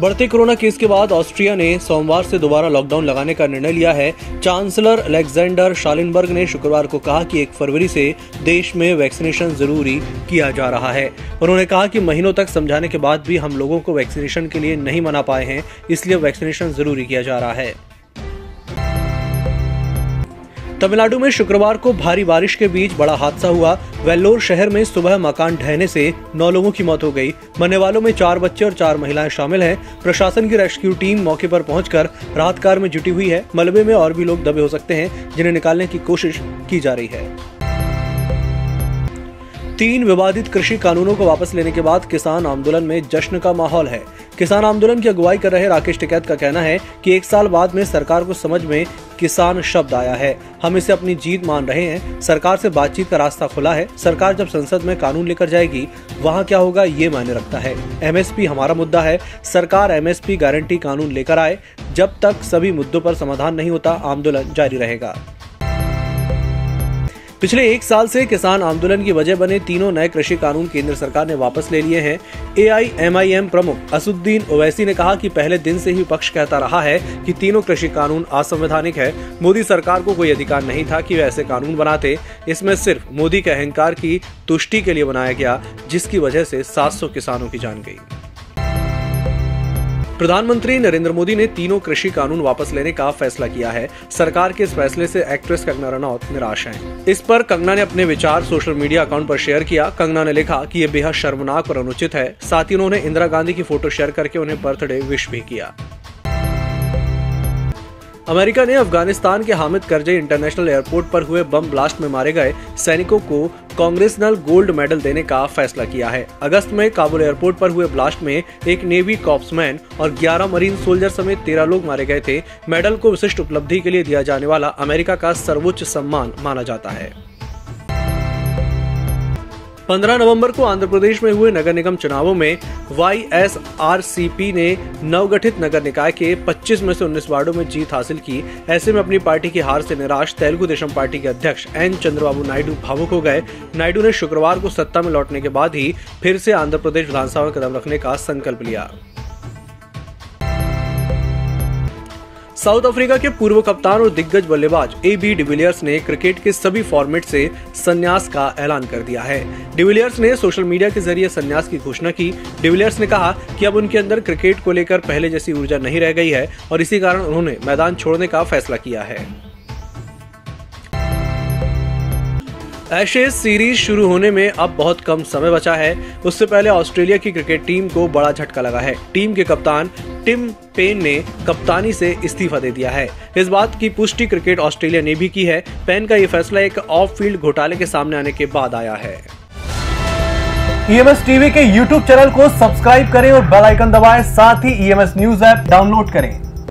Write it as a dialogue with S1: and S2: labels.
S1: बढ़ते corona case के बाद ऑस्ट्रिया ने सोमवार से दोबारा लॉकडाउन लगाने का निर्णय लिया है। चांसलर अलेक्जेंडर शालिनबर्ग ने शुक्रवार को कहा कि एक फरवरी से देश में वैक्सीनेशन ज़रूरी किया जा रहा है। उन्होंने कहा कि महीनों तक समझाने के बाद भी हम लोगों को वैक्सीनेशन के लिए नहीं मना पाए हैं, इसलिए वैक्सीनेशन ज़रूरी किया जा रहा है। तमिलनाडु में शुक्रवार को भारी बारिश के बीच बड़ा हादसा हुआ। वेल्लोर शहर में सुबह मकान ढहने से नौ लोगों की मौत हो गई। मरने वालों में चार बच्चे और चार महिलाएँ शामिल हैं। प्रशासन की रेस्क्यू टीम मौके पर पहुंचकर राहत कार्य में जुटी हुई है। मलबे में और भी लोग दबे हो सकते हैं, जिन्हें निकालने की कोशिश की जा रही है। तीन विवादित कृषि कानूनों को वापस लेने के बाद किसान आंदोलन में जश्न का माहौल है। किसान आंदोलन की अगुवाई कर रहे राकेश टिकैत का कहना है कि एक साल बाद में सरकार को समझ में किसान शब्द आया है। हम इसे अपनी जीत मान रहे हैं। सरकार से बातचीत का रास्ता खुला है। सरकार जब संसद में कानून लेकर जाएगी, वहाँ क्या होगा ये मायने रखता है। एमएसपी हमारा मुद्दा है। सरकार एमएसपी गारंटी कानून लेकर आए। जब तक सभी मुद्दों पर समाधान नहीं होता, आंदोलन जारी रहेगा। पिछले एक साल से किसान आंदोलन की वजह बने तीनों नए कृषि कानून केंद्र सरकार ने वापस ले लिए हैं। ए एआईएमआईएम प्रमुख असुद्दीन ओवैसी ने कहा कि पहले दिन से ही पक्ष कहता रहा है कि तीनों कृषि कानून असंवैधानिक है। मोदी सरकार को कोई अधिकार नहीं था कि वे ऐसे कानून बनाते। इसमें सिर्फ़ मोदी के अहंकार की तुष्टि के लिए बनाया गया, जिसकी वजह से 700 किसानों की जान गई। प्रधानमंत्री नरेंद्र मोदी ने तीनों कृषि कानून वापस लेने का फैसला किया है। सरकार के इस फैसले से एक्ट्रेस कंगना रनौत निराश हैं। इस पर कंगना ने अपने विचार सोशल मीडिया अकाउंट पर शेयर किया। कंगना ने लिखा कि ये बेहद शर्मनाक और अनुचित है। साथ ही उन्होंने इंदिरा गांधी की फ़ोटो शेयर करके उन्हें बर्थडे विश भी किया। अमेरिका ने अफ़गानिस्तान के हामिद करजे इंटरनेशनल एयरपोर्ट पर हुए बम ब्लास्ट में मारे गए सैनिकों को कांग्रेसनल गोल्ड मेडल देने का फैसला किया है। अगस्त में काबुल एयरपोर्ट पर हुए ब्लास्ट में एक नेवी कॉप्समैन और 11 मरीन सोल्जर समेत 13 लोग मारे गए थे। मेडल को विशिष्ट उपलब्धि के लिए दिया जाने वाला अमेरिका का सर्वोच्च सम्मान माना जाता है। 15 नवंबर को आंध्र प्रदेश में हुए नगर निगम चुनावों में YSRCP ने नवगठित नगर निकाय के 25 में से 19 वार्डो में जीत हासिल की। ऐसे में अपनी पार्टी की हार से निराश तेलुगु देशम पार्टी के अध्यक्ष एन चंद्रबाबू नायडू भावुक हो गए। नायडू ने शुक्रवार को सत्ता में लौटने के बाद ही फिर से आंध्र प्रदेश विधानसभा में कदम रखने का संकल्प लिया। साउथ अफ्रीका के पूर्व कप्तान और दिग्गज बल्लेबाज ए बी डिविलियर्स ने क्रिकेट के सभी फॉर्मेट से संन्यास का ऐलान कर दिया है। डिविलियर्स ने सोशल मीडिया के ज़रिए संन्यास की घोषणा की। डिविलियर्स ने कहा कि अब उनके अंदर क्रिकेट को लेकर पहले जैसी ऊर्जा नहीं रह गई है और इसी कारण उन्होंने मैदान छोड़ने का फैसला किया है। एशेज सीरीज़ शुरू होने में अब बहुत कम समय बचा है। उससे पहले ऑस्ट्रेलिया की क्रिकेट टीम को बड़ा झटका लगा है। टीम के कप्तान टिम पेन ने कप्तानी से इस्तीफा दे दिया है। इस बात की पुष्टि क्रिकेट ऑस्ट्रेलिया ने भी की है। पेन का ये फैसला एक ऑफ़ फ़ील्ड घोटाले के सामने आने के बाद आया है।
S2: ईएमएस टीवी के यूट्यूब चैनल को सब्सक्राइब करें और बेल आइकन दबाएँ। साथ ही ईएमएस न्यूज़ ऐप डाउनलोड करें।